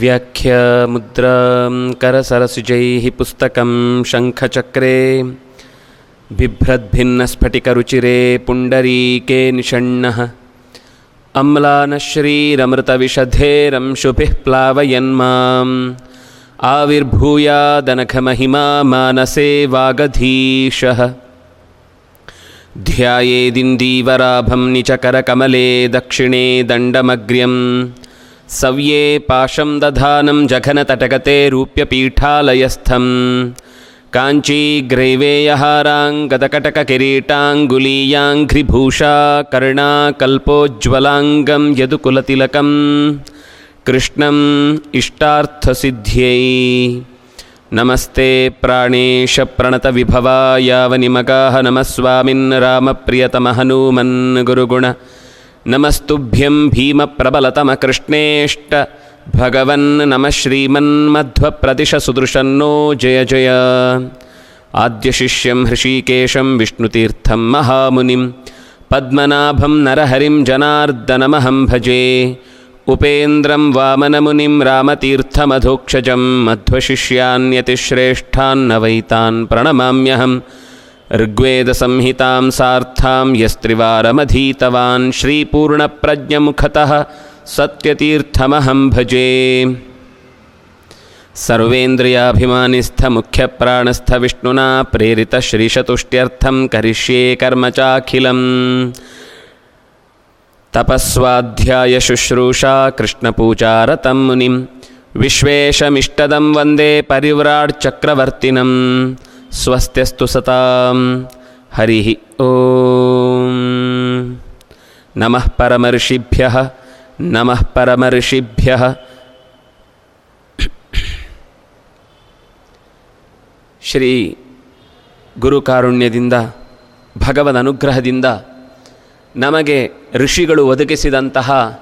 व्याख्यामुद्रां करसरसिजैः पुस्तकं शङ्खचक्रे बिभ्रद्भिन्नस्फटिकरुचिरे पुण्डरीके निषण्णः। अम्लानश्रीरमृतविशधेरंशुभिः प्लावयन्माम् आविर्भूयादनघमहिमा मानसे वागधीशः। ध्यायेदिन्दीवराभं निचकरकमले दक्षिणे दण्डमग्र्यं सव्ये पाशं दधानं जघनतटगते रूप्यपीठालयस्थं काञ्चीग्रैवेयहाराङ्गदकटककिरीटाङ्गुलीयाङ्घ्रिभूषा कर्णाकल्पोज्ज्वलाङ्गं यदुकुलतिलकं कृष्णम् इष्टार्थसिद्ध्यै नमस्ते प्राणेशप्रणतविभवा यावनिमगाः नमः स्वामिन् रामप्रियतमहनूमन् गुरुगुण नमस्तुभ्यं भीमप्रबलतमकृष्णेष्ट भगवन् नमः श्रीमन्मध्वप्रदिशसुदृशन्नो जय जय आद्यशिष्यं हृषीकेशं विष्णुतीर्थं महामुनिं पद्मनाभं नरहरिं जनार्दनमहं भजे उपेन्द्रं वामनमुनिं रामतीर्थमधोक्षजं मध्वशिष्यान्यतिश्रेष्ठान्नवैतान् प्रणमाम्यहं। ऋग्वेदसंहितां सार्थां यस्त्रिवारमधीतवान् श्रीपूर्णप्रज्ञमुखतः सत्यतीर्थमहं भजे। सर्वेन्द्रियाभिमानिस्थमुख्यप्राणस्थविष्णुना प्रेरितश्रीशतुष्ट्यर्थं करिष्ये कर्म चाखिलम् तपस्वाध्यायशुश्रूषा कृष्णपूजारतं मुनिं विश्वेशमिष्टदं वन्दे परिव्राट्चक्रवर्तिनं स्वस्त्यस्तु सतां हरिः ॐ नमः परमर्षिभ्यः नमः परमर्षिभ्यः ಶ್ರೀ ಗುರುಕಾರುಣ್ಯದಿಂದ ಭಗವದ್ ಅನುಗ್ರಹದಿಂದ ನಮಗೆ ಋಷಿಗಳು ಒದಗಿಸಿದಂತಹ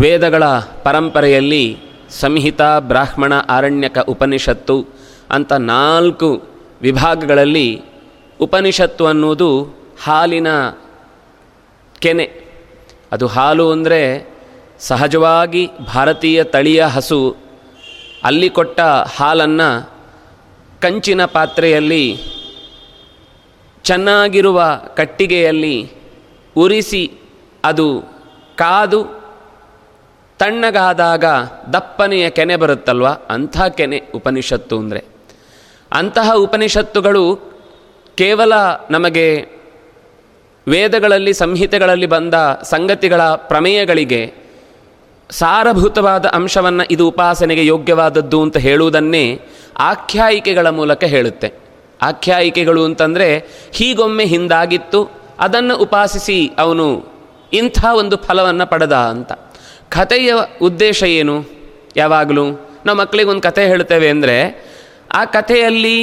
ವೇದಗಳ ಪರಂಪರೆಯಲ್ಲಿ ಸಂಹಿತ, ಬ್ರಾಹ್ಮಣ ಆರಣ್ಯಕ ಉಪನಿಷತ್ತು ಅಂತ ನಾಲ್ಕು ವಿಭಾಗಗಳಲ್ಲಿ ಉಪನಿಷತ್ತು ಅನ್ನುವುದು ಹಾಲಿನ ಕೆನೆ. ಅದು ಹಾಲು ಅಂದರೆ ಸಹಜವಾಗಿ ಭಾರತೀಯ ತಳಿಯ ಹಸು. ಅಲ್ಲಿ ಕೊಟ್ಟ ಹಾಲನ್ನು ಕಂಚಿನ ಪಾತ್ರೆಯಲ್ಲಿ ಚೆನ್ನಾಗಿರುವ ಕಟ್ಟಿಗೆಯಲ್ಲಿ ಉರಿಸಿ ಅದು ಕಾದು ತಣ್ಣಗಾದಾಗ ದಪ್ಪನೆಯ ಕೆನೆ ಬರುತ್ತಲ್ವ? ಅಂಥ ಕೆನೆ ಉಪನಿಷತ್ತು ಅಂದರೆ. ಅಂತಹ ಉಪನಿಷತ್ತುಗಳು ಕೇವಲ ನಮಗೆ ವೇದಗಳಲ್ಲಿ, ಸಂಹಿತೆಗಳಲ್ಲಿ ಬಂದ ಸಂಗತಿಗಳ ಪ್ರಮೇಯಗಳಿಗೆ ಸಾರಭೂತವಾದ ಅಂಶವನ್ನು ಇದು ಉಪಾಸನೆಗೆ ಯೋಗ್ಯವಾದದ್ದು ಅಂತ ಹೇಳುವುದನ್ನೇ ಆಖ್ಯಾಯಿಕೆಗಳ ಮೂಲಕ ಹೇಳುತ್ತೆ. ಆಖ್ಯಾಯಿಕೆಗಳು ಅಂತಂದರೆ ಹೀಗೊಮ್ಮೆ ಹಿಂದಾಗಿತ್ತು, ಅದನ್ನು ಉಪಾಸಿಸಿ ಅವನು ಇಂಥ ಒಂದು ಫಲವನ್ನು ಪಡೆದ ಅಂತ. ಕಥೆಯ ಉದ್ದೇಶ ಏನು? ಯಾವಾಗಲೂ ನಾವು ಮಕ್ಕಳಿಗೆ ಒಂದು ಕಥೆ ಹೇಳ್ತೇವೆ ಅಂದರೆ, ಆ ಕಥೆಯಲ್ಲಿ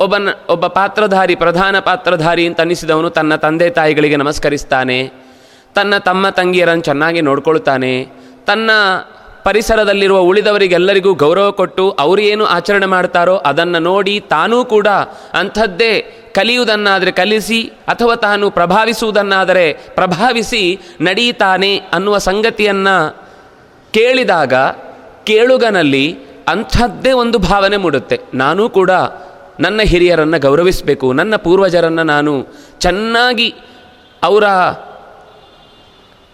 ಒಬ್ಬನ, ಒಬ್ಬ ಪಾತ್ರಧಾರಿ, ಪ್ರಧಾನ ಪಾತ್ರಧಾರಿ ಅಂತ ಅನ್ನಿಸಿದವನು ತನ್ನ ತಂದೆ ತಾಯಿಗಳಿಗೆ ನಮಸ್ಕರಿಸ್ತಾನೆ, ತನ್ನ ತಮ್ಮ ತಂಗಿಯರನ್ನು ಚೆನ್ನಾಗಿ ನೋಡ್ಕೊಳ್ತಾನೆ, ತನ್ನ ಪರಿಸರದಲ್ಲಿರುವ ಉಳಿದವರಿಗೆಲ್ಲರಿಗೂ ಗೌರವ ಕೊಟ್ಟು ಅವರು ಏನು ಆಚರಣೆ ಮಾಡ್ತಾರೋ ಅದನ್ನು ನೋಡಿ ತಾನೂ ಕೂಡ ಅಂಥದ್ದೇ ಕಲಿಯುವುದನ್ನಾದರೆ ಕಲಿಸಿ ಅಥವಾ ತಾನು ಪ್ರಭಾವಿಸುವುದನ್ನಾದರೆ ಪ್ರಭಾವಿಸಿ ನಡೀತಾನೆ ಅನ್ನುವ ಸಂಗತಿಯನ್ನು ಕೇಳಿದಾಗ ಕೇಳುಗನಲ್ಲಿ ಅಂಥದ್ದೇ ಒಂದು ಭಾವನೆ ಮೂಡುತ್ತೆ. ನಾನೂ ಕೂಡ ನನ್ನ ಹಿರಿಯರನ್ನು ಗೌರವಿಸಬೇಕು, ನನ್ನ ಪೂರ್ವಜರನ್ನು ನಾನು ಚೆನ್ನಾಗಿ ಅವರ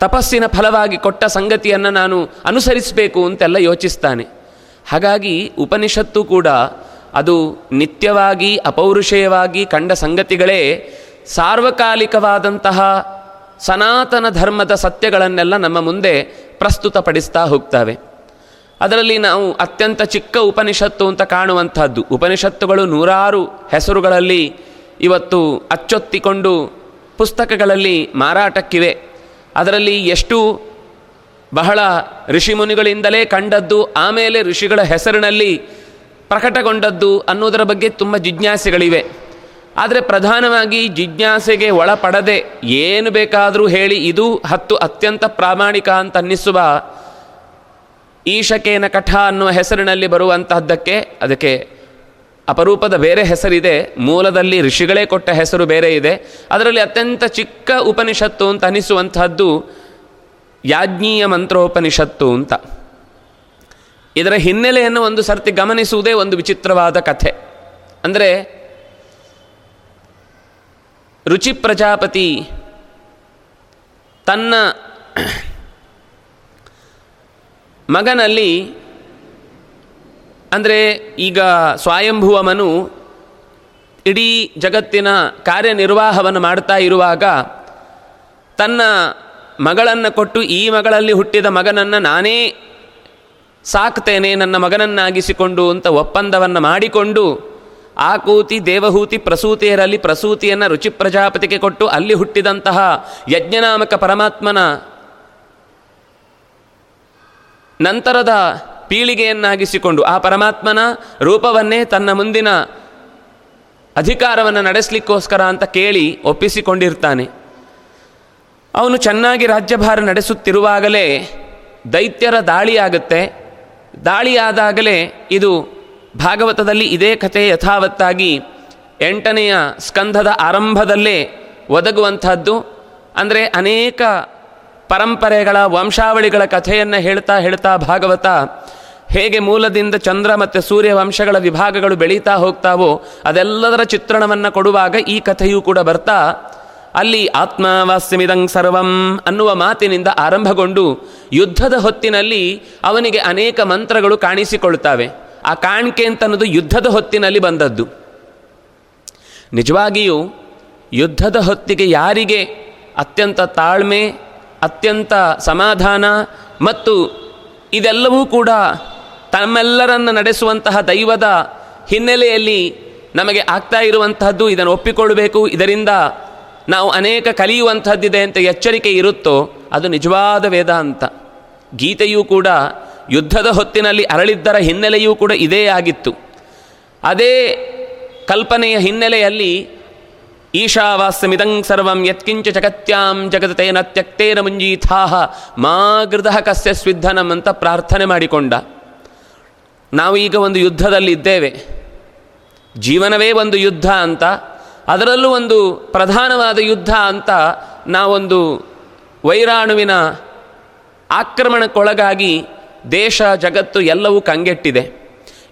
ತಪಸ್ಸಿನ ಫಲವಾಗಿ ಕೊಟ್ಟ ಸಂಗತಿಯನ್ನು ನಾನು ಅನುಸರಿಸಬೇಕು ಅಂತೆಲ್ಲ ಯೋಚಿಸ್ತಾನೆ. ಹಾಗಾಗಿ ಉಪನಿಷತ್ತು ಕೂಡ ಅದು ನಿತ್ಯವಾಗಿ, ಅಪೌರುಷೇಯವಾಗಿ ಕಂಡ ಸಂಗತಿಗಳೇ ಸಾರ್ವಕಾಲಿಕವಾದಂತಹ ಸನಾತನ ಧರ್ಮದ ಸತ್ಯಗಳನ್ನೆಲ್ಲ ನಮ್ಮ ಮುಂದೆ ಪ್ರಸ್ತುತಪಡಿಸ್ತಾ ಹೋಗ್ತವೆ. ಅದರಲ್ಲಿ ನಾವು ಅತ್ಯಂತ ಚಿಕ್ಕ ಉಪನಿಷತ್ತು ಅಂತ ಕಾಣುವಂಥದ್ದು. ಉಪನಿಷತ್ತುಗಳು ನೂರಾರು ಹೆಸರುಗಳಲ್ಲಿ ಇವತ್ತು ಅಚ್ಚೊತ್ತಿಕೊಂಡು ಪುಸ್ತಕಗಳಲ್ಲಿ ಮಾರಾಟಕ್ಕಿವೆ. ಅದರಲ್ಲಿ ಎಷ್ಟು ಬಹಳ ಋಷಿಮುನಿಗಳಿಂದಲೇ ಕಂಡದ್ದು, ಆಮೇಲೆ ಋಷಿಗಳ ಹೆಸರಿನಲ್ಲಿ ಪ್ರಕಟಗೊಂಡದ್ದು ಅನ್ನೋದರ ಬಗ್ಗೆ ತುಂಬ ಜಿಜ್ಞಾಸೆಗಳಿವೆ. ಆದರೆ ಪ್ರಧಾನವಾಗಿ ಜಿಜ್ಞಾಸೆಗೆ ಒಳಪಡದೆ ಏನು ಬೇಕಾದರೂ ಹೇಳಿ, ಇದು ಹತ್ತು ಅತ್ಯಂತ ಪ್ರಾಮಾಣಿಕ ಅಂತ ಅನ್ನಿಸುವ ಈಶಕೇನ ಕಠ ಅನ್ನುವ ಹೆಸರಿನಲ್ಲಿ ಬರುವಂತಹದ್ದಕ್ಕೆ ಅದಕ್ಕೆ ಅಪರೂಪದ ಬೇರೆ ಹೆಸರಿದೆ. ಮೂಲದಲ್ಲಿ ಋಷಿಗಳೇ ಕೊಟ್ಟ ಹೆಸರು ಬೇರೆ ಇದೆ. ಅದರಲ್ಲಿ ಅತ್ಯಂತ ಚಿಕ್ಕ ಉಪನಿಷತ್ತು ಅಂತ ಅನಿಸುವಂತಹದ್ದು ಯಾಜ್ಞೀಯ ಮಂತ್ರೋಪನಿಷತ್ತು ಅಂತ. ಇದರ ಹಿನ್ನೆಲೆಯನ್ನು ಒಂದು ಸರ್ತಿ ಗಮನಿಸುವುದೇ ಒಂದು ವಿಚಿತ್ರವಾದ ಕಥೆ. ಅಂದರೆ ರುಚಿ ಪ್ರಜಾಪತಿ ತನ್ನ ಮಗನಲ್ಲಿ ಅಂದರೆ ಈಗ ಸ್ವಯಂಭುವ ಮನು ಇಡೀ ಜಗತ್ತಿನ ಕಾರ್ಯನಿರ್ವಾಹವನ್ನು ಮಾಡ್ತಾ ಇರುವಾಗ ತನ್ನ ಮಗಳನ್ನು ಕೊಟ್ಟು ಈ ಮಗಳಲ್ಲಿ ಹುಟ್ಟಿದ ಮಗನನ್ನು ನಾನೇ ಸಾಕ್ತೇನೆ, ನನ್ನ ಮಗನನ್ನಾಗಿಸಿಕೊಂಡು ಅಂತ ಒಪ್ಪಂದವನ್ನು ಮಾಡಿಕೊಂಡು ಆಕೂತಿ ದೇವಹೂತಿ ಪ್ರಸೂತಿಯರಲ್ಲಿ ಪ್ರಸೂತಿಯನ್ನು ರುಚಿ ಪ್ರಜಾಪತಿಗೆ ಕೊಟ್ಟು ಅಲ್ಲಿ ಹುಟ್ಟಿದಂತಹ ಯಜ್ಞನಾಮಕ ಪರಮಾತ್ಮನ ನಂತರದ ಪೀಳಿಗೆಯನ್ನಾಗಿಸಿಕೊಂಡು ಆ ಪರಮಾತ್ಮನ ರೂಪವನ್ನೇ ತನ್ನ ಮುಂದಿನ ಅಧಿಕಾರವನ್ನು ನಡೆಸಲಿಕ್ಕೋಸ್ಕರ ಅಂತ ಕೇಳಿ ಒಪ್ಪಿಸಿಕೊಂಡಿರ್ತಾನೆ. ಅವನು ಚೆನ್ನಾಗಿ ರಾಜ್ಯಭಾರ ನಡೆಸುತ್ತಿರುವಾಗಲೇ ದೈತ್ಯರ ದಾಳಿಯಾಗುತ್ತೆ. ದಾಳಿಯಾದಾಗಲೇ ಇದು ಭಾಗವತದಲ್ಲಿ ಇದೇ ಕಥೆ ಯಥಾವತ್ತಾಗಿ ಎಂಟನೆಯ ಸ್ಕಂಧದ ಆರಂಭದಲ್ಲೇ ಒದಗುವಂಥದ್ದು. ಅಂದರೆ ಅನೇಕ ಪರಂಪರೆಗಳ, ವಂಶಾವಳಿಗಳ ಕಥೆಯನ್ನು ಹೇಳ್ತಾ ಹೇಳ್ತಾ ಭಾಗವತ ಹೇಗೆ ಮೂಲದಿಂದ ಚಂದ್ರ ಮತ್ತು ಸೂರ್ಯ ವಂಶಗಳ ವಿಭಾಗಗಳು ಬೆಳೀತಾ ಹೋಗ್ತಾವೋ ಅದೆಲ್ಲದರ ಚಿತ್ರಣವನ್ನು ಕೊಡುವಾಗ ಈ ಕಥೆಯೂ ಕೂಡ ಬರ್ತಾ, ಅಲ್ಲಿ ಆತ್ಮವಾಸ್ಯಮಿದಂ ಸರ್ವಂ ಅನ್ನುವ ಮಾತಿನಿಂದ ಆರಂಭಗೊಂಡು ಯುದ್ಧದ ಹೊತ್ತಿನಲ್ಲಿ ಅವನಿಗೆ ಅನೇಕ ಮಂತ್ರಗಳು ಕಾಣಿಸಿಕೊಳ್ತಾವೆ. ಆ ಕಾಣಿಕೆ ಅಂತ ಅನ್ನೋದು ಯುದ್ಧದ ಹೊತ್ತಿನಲ್ಲಿ ಬಂದದ್ದು. ನಿಜವಾಗಿಯೂ ಯುದ್ಧದ ಹೊತ್ತಿಗೆ ಯಾರಿಗೆ ಅತ್ಯಂತ ತಾಳ್ಮೆ, ಅತ್ಯಂತ ಸಮಾಧಾನ ಮತ್ತು ಇದೆಲ್ಲವೂ ಕೂಡ ತಮ್ಮೆಲ್ಲರನ್ನು ನಡೆಸುವಂತಹ ದೈವದ ಹಿನ್ನೆಲೆಯಲ್ಲಿ ನಮಗೆ ಆಗ್ತಾ ಇರುವಂತಹದ್ದು ಇದನ್ನು ಒಪ್ಪಿಕೊಳ್ಳಬೇಕು. ಇದರಿಂದ ನಾವು ಅನೇಕ ಕಲಿಯುವಂಥದ್ದಿದೆ ಅಂತ ಎಚ್ಚರಿಕೆ ಇರುತ್ತೋ, ಅದು ನಿಜವಾದ ವೇದಾಂತ ಗೀತೆಯೂ ಕೂಡ ಯುದ್ಧದ ಹೊತ್ತಿನಲ್ಲಿ ಅರಳಿದ್ದರ ಹಿನ್ನೆಲೆಯೂ ಕೂಡ ಇದೇ ಆಗಿತ್ತು. ಅದೇ ಕಲ್ಪನೆಯ ಹಿನ್ನೆಲೆಯಲ್ಲಿ ಈಶಾವಾಸ್ಯಮಿದಂ ಸರ್ವಂ ಯತ್ಕಿಂಚ ಜಗತ್ಯಾಂ ಜಗತೇನ ತ್ಯಕ್ತೇನ ಮುಂಜೀಥಾಹ, ಮಾ ಗೃದಃ ಕಸ್ಯ ಸ್ವಿಧನಂ ಅಂತ ಪ್ರಾರ್ಥನೆ ಮಾಡಿಕೊಂಡ. ನಾವು ಈಗ ಒಂದು ಯುದ್ಧದಲ್ಲಿದ್ದೇವೆ ಜೀವನವೇ ಒಂದು ಯುದ್ಧ ಅಂತ, ಅದರಲ್ಲೂ ಒಂದು ಪ್ರಧಾನವಾದ ಯುದ್ಧ ಅಂತ ನಾವೊಂದು ವೈರಾಣುವಿನ ಆಕ್ರಮಣಕ್ಕೊಳಗಾಗಿ ದೇಶ, ಜಗತ್ತು ಎಲ್ಲವೂ ಕಂಗೆಟ್ಟಿದೆ.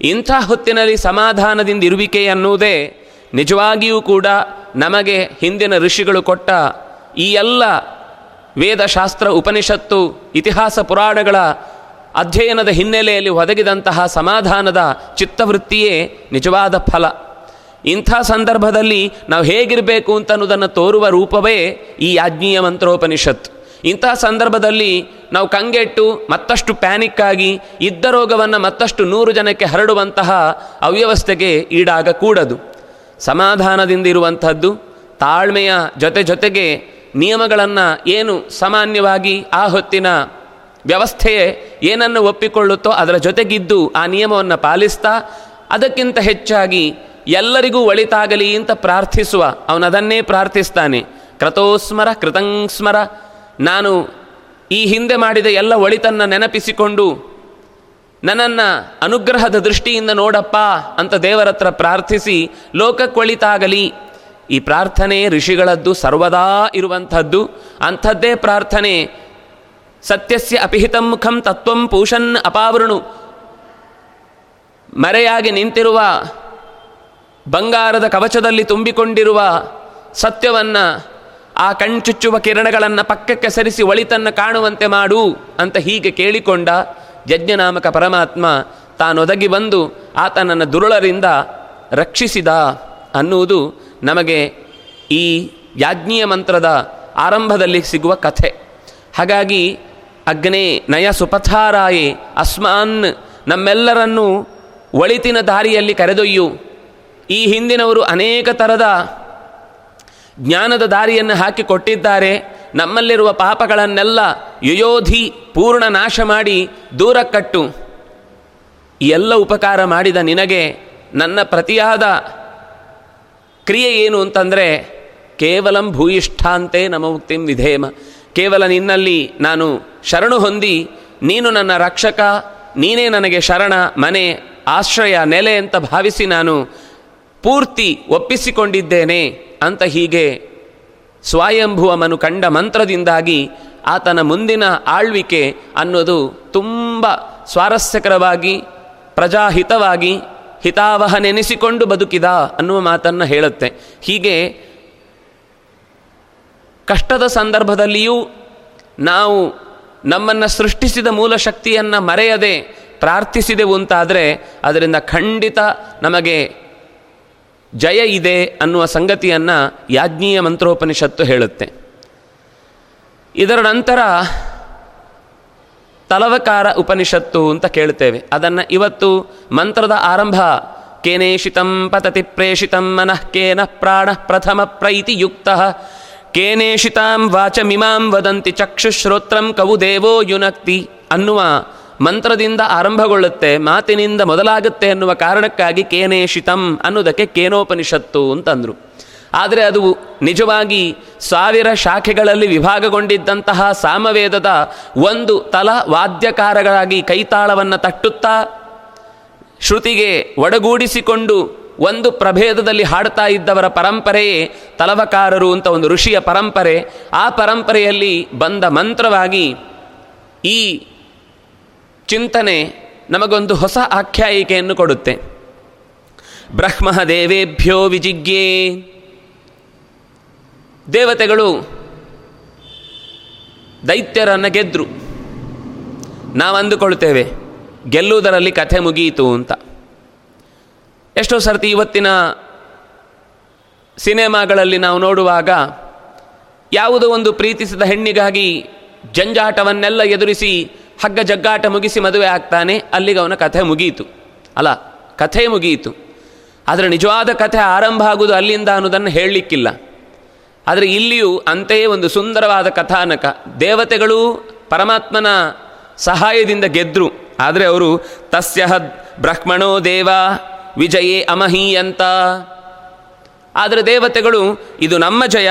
ಇಂಥ ಹೊತ್ತಿನಲ್ಲಿ ಸಮಾಧಾನದಿಂದ ಇರುವಿಕೆ ಅನ್ನುವುದೇ ನಿಜವಾಗಿಯೂ ಕೂಡ ನಮಗೆ ಹಿಂದಿನ ಋಷಿಗಳು ಕೊಟ್ಟ ಈ ಎಲ್ಲ ವೇದಶಾಸ್ತ್ರ ಉಪನಿಷತ್ತು, ಇತಿಹಾಸ ಪುರಾಣಗಳ ಅಧ್ಯಯನದ ಹಿನ್ನೆಲೆಯಲ್ಲಿ ಒದಗಿದಂತಹ ಸಮಾಧಾನದ ಚಿತ್ತವೃತ್ತಿಯೇ ನಿಜವಾದ ಫಲ. ಇಂಥ ಸಂದರ್ಭದಲ್ಲಿ ನಾವು ಹೇಗಿರಬೇಕು ಅಂತ ಅನ್ನೋದನ್ನು ತೋರುವ ರೂಪವೇ ಈ ಆಜ್ಞೀಯ ಮಂತ್ರೋಪನಿಷತ್ತು ಇಂಥ ಸಂದರ್ಭದಲ್ಲಿ ನಾವು ಕಂಗೆಟ್ಟು ಮತ್ತಷ್ಟು ಪ್ಯಾನಿಕ್ ಆಗಿ ಇದ್ದ ರೋಗವನ್ನು ಮತ್ತಷ್ಟು ನೂರು ಜನಕ್ಕೆ ಹರಡುವಂತಹ ಅವ್ಯವಸ್ಥೆಗೆ ಈಡಾಗಕೂಡದು. ಸಮಾಧಾನದಿಂದ ಇರುವಂಥದ್ದು, ತಾಳ್ಮೆಯ ಜೊತೆ ಜೊತೆಗೆ ನಿಯಮಗಳನ್ನು ಏನು ಸಾಮಾನ್ಯವಾಗಿ ಆ ಹೊತ್ತಿನ ವ್ಯವಸ್ಥೆಯೇ ಏನನ್ನು ಒಪ್ಪಿಕೊಳ್ಳುತ್ತೋ ಅದರ ಜೊತೆಗಿದ್ದು ಆ ನಿಯಮವನ್ನು ಪಾಲಿಸ್ತಾ ಅದಕ್ಕಿಂತ ಹೆಚ್ಚಾಗಿ ಎಲ್ಲರಿಗೂ ಒಳಿತಾಗಲಿ ಅಂತ ಪ್ರಾರ್ಥಿಸುವ. ಅವನದನ್ನೇ ಪ್ರಾರ್ಥಿಸ್ತಾನೆ. ಕ್ರತೋಸ್ಮರ ಕೃತಂಸ್ಮರ. ನಾನು ಈ ಹಿಂದೆ ಮಾಡಿದ ಎಲ್ಲ ಒಳಿತನ್ನು ನೆನಪಿಸಿಕೊಂಡು ನನ್ನನ್ನು ಅನುಗ್ರಹದ ದೃಷ್ಟಿಯಿಂದ ನೋಡಪ್ಪ ಅಂತ ದೇವರತ್ರ ಪ್ರಾರ್ಥಿಸಿ ಲೋಕಕ್ಕೊಳಿತಾಗಲಿ. ಈ ಪ್ರಾರ್ಥನೆ ಋಷಿಗಳದ್ದು ಸರ್ವದಾ ಇರುವಂಥದ್ದು. ಅಂಥದ್ದೇ ಪ್ರಾರ್ಥನೆ ಸತ್ಯಸ್ಯ ಅಪಿಹಿತಂ ಮುಖಂ ತತ್ವಂ ಪೂಷನ್ ಅಪಾವೃಣು. ಮರೆಯಾಗಿ ನಿಂತಿರುವ ಬಂಗಾರದ ಕವಚದಲ್ಲಿ ತುಂಬಿಕೊಂಡಿರುವ ಸತ್ಯವನ್ನು ಆ ಕಣ್ಚುಚ್ಚುವ ಕಿರಣಗಳನ್ನು ಪಕ್ಕಕ್ಕೆ ಸರಿಸಿ ಒಳಿತನ್ನು ಕಾಣುವಂತೆ ಮಾಡು ಅಂತ ಹೀಗೆ ಕೇಳಿಕೊಂಡ ಯಜ್ಞನಾಮಕ ಪರಮಾತ್ಮ ತಾನೊದಗಿ ಬಂದು ಆತನನ್ನು ದುರುಳರಿಂದ ರಕ್ಷಿಸಿದ ಅನ್ನುವುದು ನಮಗೆ ಈ ಯಾಜ್ಞೀಯ ಮಂತ್ರದ ಆರಂಭದಲ್ಲಿ ಸಿಗುವ ಕಥೆ. ಹಾಗಾಗಿ ಅಗ್ನೇ ನಯ ಸುಪಥಾರಾಯಿ, ಅಸ್ಮಾನ್ ನಮ್ಮೆಲ್ಲರನ್ನು ಒಳಿತಿನ ದಾರಿಯಲ್ಲಿ ಕರೆದೊಯ್ಯು. ಈ ಹಿಂದಿನವರು ಅನೇಕ ಥರದ ಜ್ಞಾನದ ದಾರಿಯನ್ನು ಹಾಕಿಕೊಟ್ಟಿದ್ದಾರೆ. ನಮ್ಮಲ್ಲಿರುವ ಪಾಪಗಳನ್ನೆಲ್ಲ ಯುಯೋಧಿ ಪೂರ್ಣ ನಾಶ ಮಾಡಿ ದೂರ ಕಟ್ಟು ಎಲ್ಲ ಉಪಕಾರ ಮಾಡಿದ ನಿನಗೆ ನನ್ನ ಪ್ರತಿಯಾದ ಕ್ರಿಯೆ ಏನು ಅಂತಂದರೆ, ಕೇವಲಂ ಭೂಯಿಷ್ಠಾಂತೆ ನಮಮುಕ್ತಿಂ ವಿಧೇಮ. ಕೇವಲ ನಿನ್ನಲ್ಲಿ ನಾನು ಶರಣು ಹೊಂದಿ, ನೀನು ನನ್ನ ರಕ್ಷಕ, ನೀನೇ ನನಗೆ ಶರಣ, ಮನೆ, ಆಶ್ರಯ, ನೆಲೆ ಅಂತ ಭಾವಿಸಿ ನಾನು ಪೂರ್ತಿ ಒಪ್ಪಿಸಿಕೊಂಡಿದ್ದೇನೆ ಅಂತ ಹೀಗೆ ಸ್ವಯಂಭುವಮನು ಕಂಡ ಮಂತ್ರದಿಂದಾಗಿ ಆತನ ಮುಂದಿನ ಆಳ್ವಿಕೆ ಅನ್ನೋದು ತುಂಬ ಸ್ವಾರಸ್ಯಕರವಾಗಿ, ಪ್ರಜಾಹಿತವಾಗಿ, ಹಿತಾವಹನೆನಿಸಿಕೊಂಡು ಬದುಕಿದ ಅನ್ನುವ ಮಾತನ್ನು ಹೇಳುತ್ತೆ. ಹೀಗೆ ಕಷ್ಟದ ಸಂದರ್ಭದಲ್ಲಿಯೂ ನಾವು ನಮ್ಮನ್ನು ಸೃಷ್ಟಿಸಿದ ಮೂಲ ಶಕ್ತಿಯನ್ನು ಮರೆಯದೆ ಪ್ರಾರ್ಥಿಸಿದೆವು ಅಂತಾದರೆ ಅದರಿಂದ ಖಂಡಿತ ನಮಗೆ ಜಯ ಇದೆ ಅನ್ನುವ ಸಂಗತಿಯನ್ನು ಯಾಜ್ಞೀಯ ಮಂತ್ರೋಪನಿಷತ್ತು ಹೇಳುತ್ತೆ. ಇದರ ನಂತರ ತಲವಕಾರ ಉಪನಿಷತ್ತು ಅಂತ ಕೇಳ್ತೇವೆ ಅದನ್ನು ಇವತ್ತು ಮಂತ್ರದ ಆರಂಭ ಕೇನೇಷಿತಂ ಪತತಿ ಪ್ರೇಷಿತಂ ಮನಃ ಕೇನ ಪ್ರಾಣ ಪ್ರಥಮ ಪ್ರೈತಿ ಯುಕ್ತ ಕೇನೇಷಿತಾಂ ವಾಚಮಿಮಾಂ ವದಂತಿ ಚಕ್ಷುಶ್ರೋತ್ರಂ ಕವು ದೇವೋ ಯುನಕ್ತಿ. ಅನ್ನುವ ಮಂತ್ರದಿಂದ ಆರಂಭಗೊಳ್ಳುತ್ತೆ, ಮಾತಿನಿಂದ ಮೊದಲಾಗುತ್ತೆ ಅನ್ನುವ ಕಾರಣಕ್ಕಾಗಿ ಕೇನೇಷಿತಂ ಅನ್ನೋದಕ್ಕೆ ಕೇನೋಪನಿಷತ್ತು ಅಂತಂದರು. ಆದರೆ ಅದು ನಿಜವಾಗಿ ಸಾವಿರ ಶಾಖೆಗಳಲ್ಲಿ ವಿಭಾಗಗೊಂಡಿದ್ದಂತಹ ಸಾಮವೇದದ ಒಂದು ತಲ ವಾದ್ಯಕಾರಗಳಾಗಿ ಕೈತಾಳವನ್ನು ತಟ್ಟುತ್ತಾ ಶ್ರುತಿಗೆ ಒಡಗೂಡಿಸಿಕೊಂಡು ಒಂದು ಪ್ರಭೇದದಲ್ಲಿ ಹಾಡ್ತಾ ಇದ್ದವರ ಪರಂಪರೆಯೇ ತಲವಕಾರರು ಅಂತ ಒಂದು ಋಷಿಯ ಪರಂಪರೆ. ಆ ಪರಂಪರೆಯಲ್ಲಿ ಬಂದ ಮಂತ್ರವಾಗಿ ಈ ಚಿಂತನೆ ನಮಗೊಂದು ಹೊಸ ಆಖ್ಯಾಯಿಕೆಯನ್ನು ಕೊಡುತ್ತೆ. ಬ್ರಹ್ಮ ದೇವೇಭ್ಯೋ ವಿಜಿಜ್ಞೆ. ದೇವತೆಗಳು ದೈತ್ಯರನ್ನು ಗೆದ್ದರು ನಾವು ಅಂದುಕೊಳ್ತೇವೆ ಗೆಲ್ಲುವುದರಲ್ಲಿ ಕಥೆ ಮುಗಿಯಿತು ಅಂತ. ಎಷ್ಟೋ ಸರ್ತಿ ಇವತ್ತಿನ ಸಿನಿಮಾಗಳಲ್ಲಿ ನಾವು ನೋಡುವಾಗ ಯಾವುದೋ ಒಂದು ಪ್ರೀತಿಸಿದ ಹೆಣ್ಣಿಗಾಗಿ ಜಂಜಾಟವನ್ನೆಲ್ಲ ಎದುರಿಸಿ ಹಗ್ಗ ಜಗ್ಗಾಟ ಮುಗಿಸಿ ಮದುವೆ ಆಗ್ತಾನೆ, ಅಲ್ಲಿಗೆ ಅವನ ಕಥೆ ಮುಗಿಯಿತು ಅಲ್ಲ, ಕಥೆ ಮುಗಿಯಿತು ಆದರೆ ನಿಜವಾದ ಕಥೆ ಆರಂಭ ಆಗುವುದು ಅಲ್ಲಿಂದ ಅನ್ನೋದನ್ನು ಹೇಳಲಿಕ್ಕಿಲ್ಲ. ಆದರೆ ಇಲ್ಲಿಯೂ ಅಂತೆಯೇ ಒಂದು ಸುಂದರವಾದ ಕಥಾನಕ. ದೇವತೆಗಳು ಪರಮಾತ್ಮನ ಸಹಾಯದಿಂದ ಗೆದ್ದರು ಆದರೆ ಅವರು ತಸ್ಯ ಬ್ರಹ್ಮಣೋ ದೇವ ವಿಜಯೇ ಅಮಹೀಯಂತ. ಆದರೆ ದೇವತೆಗಳು, ಇದು ನಮ್ಮ ಜಯ.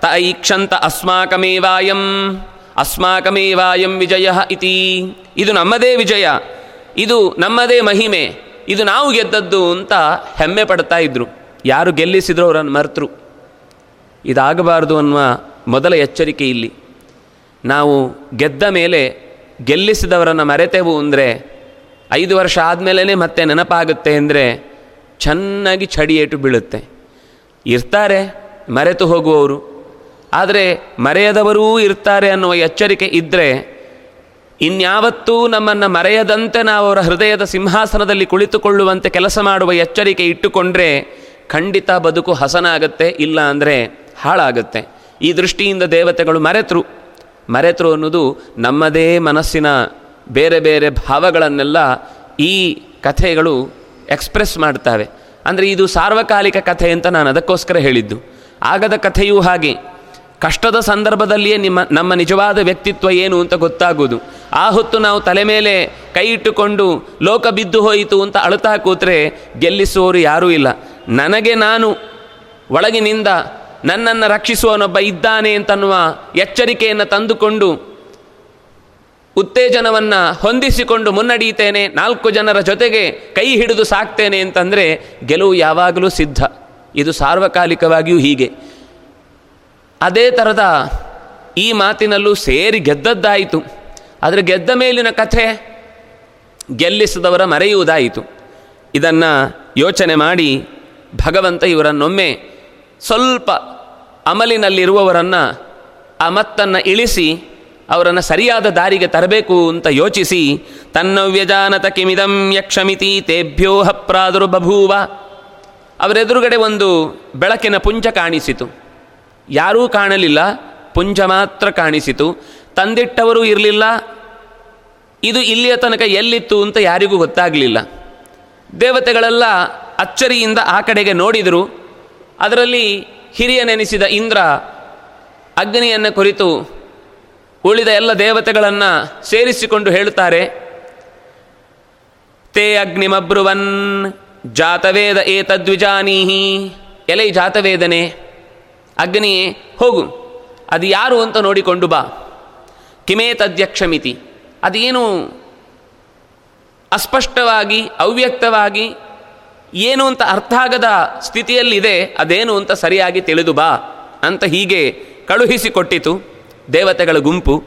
ತ ಕ್ಷಂತ ಅಸ್ಮಾಕಮೇವಾಯಂ. ಅಸ್ಮಾಕಮೇವಾಯಂ ವಿಜಯ ಇತಿ. ಇದು ನಮ್ಮದೇ ವಿಜಯ. ಇದು ನಮ್ಮದೇ ಮಹಿಮೆ. ಇದು ನಾವು ಗೆದ್ದದ್ದು ಅಂತ ಹೆಮ್ಮೆ ಪಡ್ತಾ ಇದ್ರು. ಯಾರು ಗೆಲ್ಲಿಸಿದ್ರು ಅವರನ್ನು ಮರೆತರು. ಇದಾಗಬಾರ್ದು ಅನ್ನುವ ಮೊದಲ ಎಚ್ಚರಿಕೆ ಇಲ್ಲಿ. ನಾವು ಗೆದ್ದ ಮೇಲೆ ಗೆಲ್ಲಿಸಿದವರನ್ನು ಮರೆತೆವು ಅಂದರೆ ಐದು ವರ್ಷ ಆದಮೇಲೇ ಮತ್ತೆ ನೆನಪಾಗುತ್ತೆ ಅಂದರೆ ಚೆನ್ನಾಗಿ ಚಡಿಯೇಟು ಬೀಳುತ್ತೆ. ಇರ್ತಾರೆ, ಮರೆತು ಹೋಗುವವರು. ಆದರೆ ಮರೆಯದವರೂ ಇರ್ತಾರೆ ಅನ್ನುವ ಎಚ್ಚರಿಕೆ ಇದ್ದರೆ ಇನ್ಯಾವತ್ತೂ ನಮ್ಮನ್ನು ಮರೆಯದಂತೆ ನಾವು ಅವರ ಹೃದಯದ ಸಿಂಹಾಸನದಲ್ಲಿ ಕುಳಿತುಕೊಳ್ಳುವಂತೆ ಕೆಲಸ ಮಾಡುವ ಎಚ್ಚರಿಕೆ ಇಟ್ಟುಕೊಂಡ್ರೆ ಖಂಡಿತ ಬದುಕು ಹಸನಾಗತ್ತೆ, ಇಲ್ಲ ಅಂದರೆ ಹಾಳಾಗುತ್ತೆ. ಈ ದೃಷ್ಟಿಯಿಂದ ದೇವತೆಗಳು ಮರೆತರು. ಮರೆತರು ಅನ್ನೋದು ನಮ್ಮದೇ ಮನಸ್ಸಿನ ಬೇರೆ ಬೇರೆ ಭಾವಗಳನ್ನೆಲ್ಲ ಈ ಕಥೆಗಳು ಎಕ್ಸ್ಪ್ರೆಸ್ ಮಾಡ್ತವೆ. ಅಂದರೆ ಇದು ಸಾರ್ವಕಾಲಿಕ ಕಥೆ ಅಂತ ನಾನು ಅದಕ್ಕೋಸ್ಕರ ಹೇಳಿದ್ದು. ಆಗದ ಕಥೆಯೂ ಹಾಗೆ. ಕಷ್ಟದ ಸಂದರ್ಭದಲ್ಲಿಯೇ ನಿಮ್ಮ, ನಮ್ಮ ನಿಜವಾದ ವ್ಯಕ್ತಿತ್ವ ಏನು ಅಂತ ಗೊತ್ತಾಗೋದು ಆ ಹೊತ್ತು ನಾವು ತಲೆ ಮೇಲೆ ಕೈ ಇಟ್ಟುಕೊಂಡು ಲೋಕ ಬಿದ್ದು ಹೋಯಿತು ಅಂತ ಅಳತಾ ಕೂತ್ರೆ ಗೆಲ್ಲಿಸುವವರು ಯಾರೂ ಇಲ್ಲ. ನನಗೆ ನಾನು ಒಳಗಿನಿಂದ ನನ್ನನ್ನು ರಕ್ಷಿಸುವನೊಬ್ಬ ಇದ್ದಾನೆ ಅಂತನ್ನುವ ಎಚ್ಚರಿಕೆಯನ್ನು ತಂದುಕೊಂಡು ಉತ್ತೇಜನವನ್ನು ಹೊಂದಿಸಿಕೊಂಡು ಮುನ್ನಡೆಯುತ್ತೇನೆ, ನಾಲ್ಕು ಜನರ ಜೊತೆಗೆ ಕೈ ಹಿಡಿದು ಸಾಕ್ತೇನೆ ಅಂತಂದರೆ ಗೆಲುವು ಯಾವಾಗಲೂ ಸಿದ್ಧ. ಇದು ಸಾರ್ವಕಾಲಿಕವಾಗಿಯೂ ಹೀಗೆ. ಅದೇ ಥರದ ಈ ಮಾತಿನಲ್ಲೂ ಸೇರಿ ಗೆದ್ದದ್ದಾಯಿತು. ಆದರೆ ಗೆದ್ದ ಮೇಲಿನ ಕಥೆ ಗೆಲ್ಲಿಸಿದವರ ಮರೆಯುವುದಾಯಿತು. ಇದನ್ನು ಯೋಚನೆ ಮಾಡಿ ಭಗವಂತ ಇವರನ್ನೊಮ್ಮೆ ಸ್ವಲ್ಪ ಅಮಲಿನಲ್ಲಿರುವವರನ್ನು ಆ ಮತ್ತನ್ನು ಇಳಿಸಿ ಅವರನ್ನು ಸರಿಯಾದ ದಾರಿಗೆ ತರಬೇಕು ಅಂತ ಯೋಚಿಸಿ, ತನ್ನ ವ್ಯಜಾನತ ಕಿಮಿದಂ ಯಕ್ಷಮಿತಿ ತೇಭ್ಯೋಹ ಪ್ರಾದುರ್ಬಭೂವ ಅವರೆದುರುಗಡೆ ಒಂದು ಬೆಳಕಿನ ಪುಂಜ ಕಾಣಿಸಿತು. ಯಾರೂ ಕಾಣಲಿಲ್ಲ, ಪುಂಜ ಮಾತ್ರ ಕಾಣಿಸಿತು. ತಂದಿಟ್ಟವರು ಇರಲಿಲ್ಲ. ಇದು ಇಲ್ಲಿಯ ತನಕ ಎಲ್ಲಿತ್ತು ಅಂತ ಯಾರಿಗೂ ಗೊತ್ತಾಗಲಿಲ್ಲ. ದೇವತೆಗಳೆಲ್ಲ ಅಚ್ಚರಿಯಿಂದ ಆ ಕಡೆಗೆ ನೋಡಿದರು. ಅದರಲ್ಲಿ ಹಿರಿಯನೆನಿಸಿದ ಇಂದ್ರ ಅಗ್ನಿಯನ್ನು ಕುರಿತು ಉಳಿದ ಎಲ್ಲ ದೇವತೆಗಳನ್ನು ಸೇರಿಸಿಕೊಂಡು ಹೇಳುತ್ತಾರೆ. ತೇ ಅಗ್ನಿಮಬ್ರುವನ್ ಜಾತವೇದ ಏತದ್ವಿಜಾನೀಹಿ. ಎಲೆ ಜಾತವೇದನೆ. ಅಗ್ನಿಯೇ, ಹೋಗು. ಅದು ಯಾರು ಅಂತ ನೋಡಿಕೊಂಡು ಬಾ. ಕಿಮೇ ತದ್ಯಕ್ಷಮಿತಿ ಅದೇನು ಅಸ್ಪಷ್ಟವಾಗಿ, ಅವ್ಯಕ್ತವಾಗಿ ಏನು ಅಂತ ಅರ್ಥ ಆಗದ ಸ್ಥಿತಿಯಲ್ಲಿದೆ, ಅದೇನು ಅಂತ ಸರಿಯಾಗಿ ತಿಳಿದು ಬಾ ಅಂತ ಹೀಗೆ ಕಳುಹಿಸಿಕೊಟ್ಟಿತು. ದೇವತೆಗಳ ಗುಂಪು,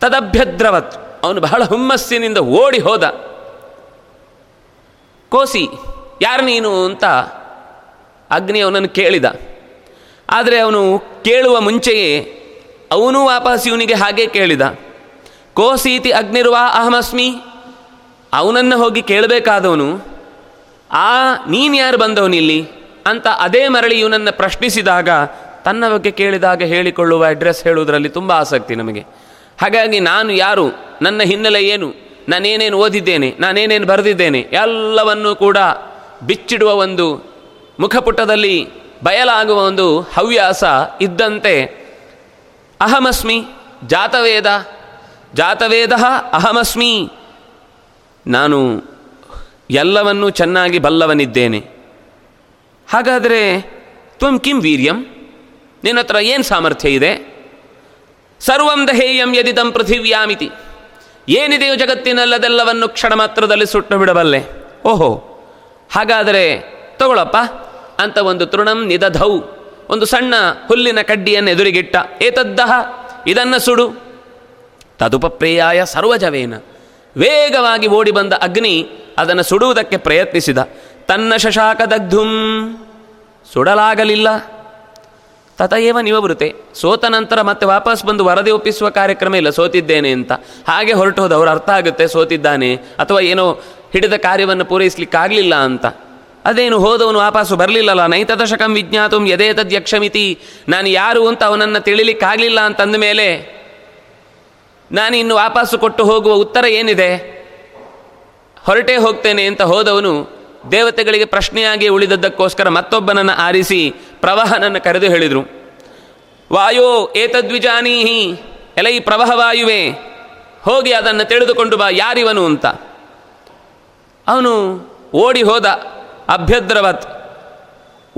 ತದಭ್ಯದ್ರವತ್. ಅವನು ಬಹಳ ಹುಮ್ಮಸ್ಸಿನಿಂದ ಓಡಿ ಹೋದ. ಕೋಸಿ, ಯಾರು ನೀನು ಅಂತ ಅಗ್ನಿ ಅವನನ್ನು ಕೇಳಿದ. ಆದರೆ ಅವನು ಕೇಳುವ ಮುಂಚೆಯೇ ಅವನೂ ವಾಪಸ್ ಇವನಿಗೆ ಹಾಗೆ ಕೇಳಿದ. ಕೋಸೀತಿ ಅಗ್ನಿರ್ವಾ ಅಹಮಸ್ಮಿ? ಅವನನ್ನು ಹೋಗಿ ಕೇಳಬೇಕಾದವನು, ಆ ನೀನು ಯಾರು ಬಂದವನಿಲ್ಲಿ? ಅಂತ ಅದೇ ಮರಳಿ ಇವನನ್ನು ಪ್ರಶ್ನಿಸಿದಾಗ ತನ್ನ ಬಗ್ಗೆ ಕೇಳಿದಾಗ ಹೇಳಿಕೊಳ್ಳುವ ಅಡ್ರೆಸ್ ಹೇಳುವುದರಲ್ಲಿ ತುಂಬ ಆಸಕ್ತಿ ನಮಗೆ. ಹಾಗಾಗಿ ನಾನು ಯಾರು, ನನ್ನ ಹಿನ್ನೆಲೆ ಏನು, ನಾನೇನೇನು ಓದಿದ್ದೇನೆ, ನಾನೇನೇನು ಬರೆದಿದ್ದೇನೆ, ಎಲ್ಲವನ್ನೂ ಕೂಡ ಬಿಚ್ಚಿಡುವ ಒಂದು ಮುಖಪುಟದಲ್ಲಿ ಬಯಲಾಗುವ ಒಂದು ಹವ್ಯಾಸ ಇದ್ದಂತೆ ಅಹಮಸ್ಮಿ, ಜಾತವೇದ ಜಾತವೇದ ಅಹಮಸ್ಮಿ. ನಾನು ಎಲ್ಲವನ್ನೂ ಚೆನ್ನಾಗಿ ಬಲ್ಲವನಿದ್ದೇನೆ. ಹಾಗಾದರೆ, ತ್ವಂ ಕಿಂ ವೀರ್ಯಂ? ನಿನ್ನ ಹತ್ರ ಏನು ಸಾಮರ್ಥ್ಯ ಇದೆ? ಸರ್ವಂ ದಹೇಯಂ ಯದಿದಂ ಪೃಥಿವ್ಯಾಮಿತಿ. ಏನಿದೆಯೋ ಜಗತ್ತಿನಲ್ಲದೆಲ್ಲವನ್ನು ಕ್ಷಣ ಮಾತ್ರದಲ್ಲಿ ಸುಟ್ಟು ಬಿಡಬಲ್ಲೆ. ಓಹೋ, ಹಾಗಾದರೆ ತಗೊಳಪ್ಪ. ಅಂತ ಒಂದು ತೃಣಂ ನಿದಧೌ. ಒಂದು ಸಣ್ಣ ಹುಲ್ಲಿನ ಕಡ್ಡಿಯನ್ನು ಎದುರಿಗಿಟ್ಟ. ಏತದ್ದಹ? ಇದನ್ನು ಸುಡು. ತದುಪಪ್ರೇಯಾಯ ಸರ್ವಜವೇನ. ವೇಗವಾಗಿ ಓಡಿ ಬಂದ ಅಗ್ನಿ ಅದನ್ನು ಸುಡುವುದಕ್ಕೆ ಪ್ರಯತ್ನಿಸಿದ. ತನ್ನ ಶಶಾಕದಗ್ಧುಂ. ಸುಡಲಾಗಲಿಲ್ಲ. ತತಯೇವ ಬರುತ್ತೆ ಸೋತ ನಂತರ ಮತ್ತೆ ವಾಪಸ್ ಬಂದು ವರದಿ ಒಪ್ಪಿಸುವ ಕಾರ್ಯಕ್ರಮ ಇಲ್ಲ, ಸೋತಿದ್ದೇನೆ ಅಂತ. ಹಾಗೆ ಹೊರಟು ಹೋದ ಅರ್ಥ ಆಗುತ್ತೆ, ಸೋತಿದ್ದಾನೆ ಅಥವಾ ಏನೋ ಹಿಡಿದ ಕಾರ್ಯವನ್ನು ಪೂರೈಸಲಿಕ್ಕಾಗಲಿಲ್ಲ ಅಂತ. ಅದೇನು ಹೋದವನು ವಾಪಸ್ಸು ಬರಲಿಲ್ಲಲ್ಲ, ನೈತದಶಕಂ ವಿಜ್ಞಾತುಂ ಯದೇ ತದ್ಯಕ್ಷಮಿತಿ ನಾನು ಯಾರು ಅಂತ ಅವನನ್ನು ತಿಳಿಲಿಕ್ಕಾಗಲಿಲ್ಲ ಅಂತಂದ ಮೇಲೆ, ನಾನು ಇನ್ನು ವಾಪಸ್ಸು ಕೊಟ್ಟು ಹೋಗುವ ಉತ್ತರ ಏನಿದೆ? ಹೊರಟೇ ಹೋಗ್ತೇನೆ ಅಂತ ಹೋದವನು ದೇವತೆಗಳಿಗೆ ಪ್ರಶ್ನೆಯಾಗಿ ಉಳಿದದ್ದಕ್ಕೋಸ್ಕರ ಮತ್ತೊಬ್ಬನನ್ನು ಆರಿಸಿ ಪ್ರವಾಹನನ್ನು ಕರೆದು ಹೇಳಿದರು. ವಾಯೋ ಏತದ್ವಿಜಾನೀಹಿ ಎಲೈ ಪ್ರವಾಹ ವಾಯುವೆ ಹೋಗಿ ಅದನ್ನು ತಿಳಿದುಕೊಂಡು ಬಾ, ಯಾರಿವನು ಅಂತ. ಅವನು ಓಡಿ ಹೋದ ಅಭ್ಯದ್ರವತ್.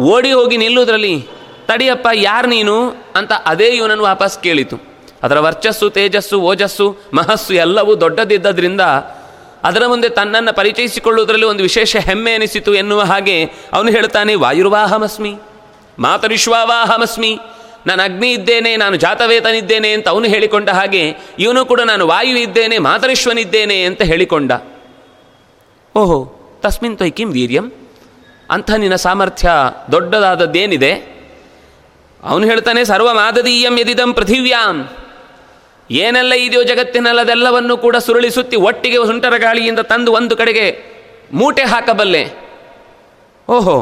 ಓಡಿ ಹೋಗಿ ನಿಲ್ಲುವುದರಲ್ಲಿ ತಡಿಯಪ್ಪ, ಯಾರು ನೀನು? ಅಂತ ಅದೇ ಇವನನ್ನು ವಾಪಸ್ ಕೇಳಿತು. ಅದರ ವರ್ಚಸ್ಸು, ತೇಜಸ್ಸು, ಓಜಸ್ಸು, ಮಹಸ್ಸು ಎಲ್ಲವೂ ದೊಡ್ಡದಿದ್ದರಿಂದ ಅದರ ಮುಂದೆ ತನ್ನನ್ನು ಪರಿಚಯಿಸಿಕೊಳ್ಳುವುದರಲ್ಲಿ ಒಂದು ವಿಶೇಷ ಹೆಮ್ಮೆ ಅನಿಸಿತು ಎನ್ನುವ ಹಾಗೆ ಅವನು ಹೇಳ್ತಾನೆ, ವಾಯುರ್ವಾಹಮಸ್ಮಿ, ಮಾತರಿಶ್ವಾವಾಹಮಸ್ಮಿ ನಾನು ಅಗ್ನಿ ಇದ್ದೇನೆ, ನಾನು ಜಾತವೇತನಿದ್ದೇನೆ ಅಂತ ಅವನು ಹೇಳಿಕೊಂಡ ಹಾಗೆ ಇವನು ಕೂಡ ನಾನು ವಾಯು ಇದ್ದೇನೆ ಮಾತರಿಶ್ವನಿದ್ದೇನೆ ಅಂತ ಹೇಳಿಕೊಂಡ. ಓಹೋ, ತಸ್ಮಿನ್ ತ್ವಯ್ ಕಿಂ ವೀರ್ಯಂ? ಅಂಥ ನಿನ್ನ ಸಾಮರ್ಥ್ಯ ದೊಡ್ಡದಾದದ್ದೇನಿದೆ? ಅವನು ಹೇಳ್ತಾನೆ ಸರ್ವ ಮಾದದೀಯಂ ಯದಿದಂ ಪೃಥಿವ್ಯಾಂ. ಏನೆಲ್ಲ ಇದೆಯೋ ಜಗತ್ತಿನಲ್ಲದೆಲ್ಲವನ್ನು ಕೂಡ ಸುರುಳಿಸುತ್ತಿ ಒಟ್ಟಿಗೆ ಸುಂಟರ ಗಾಳಿಯಿಂದ ತಂದು ಒಂದು ಕಡೆಗೆ ಮೂಟೆ ಹಾಕಬಲ್ಲೆ. ಓಹೋ,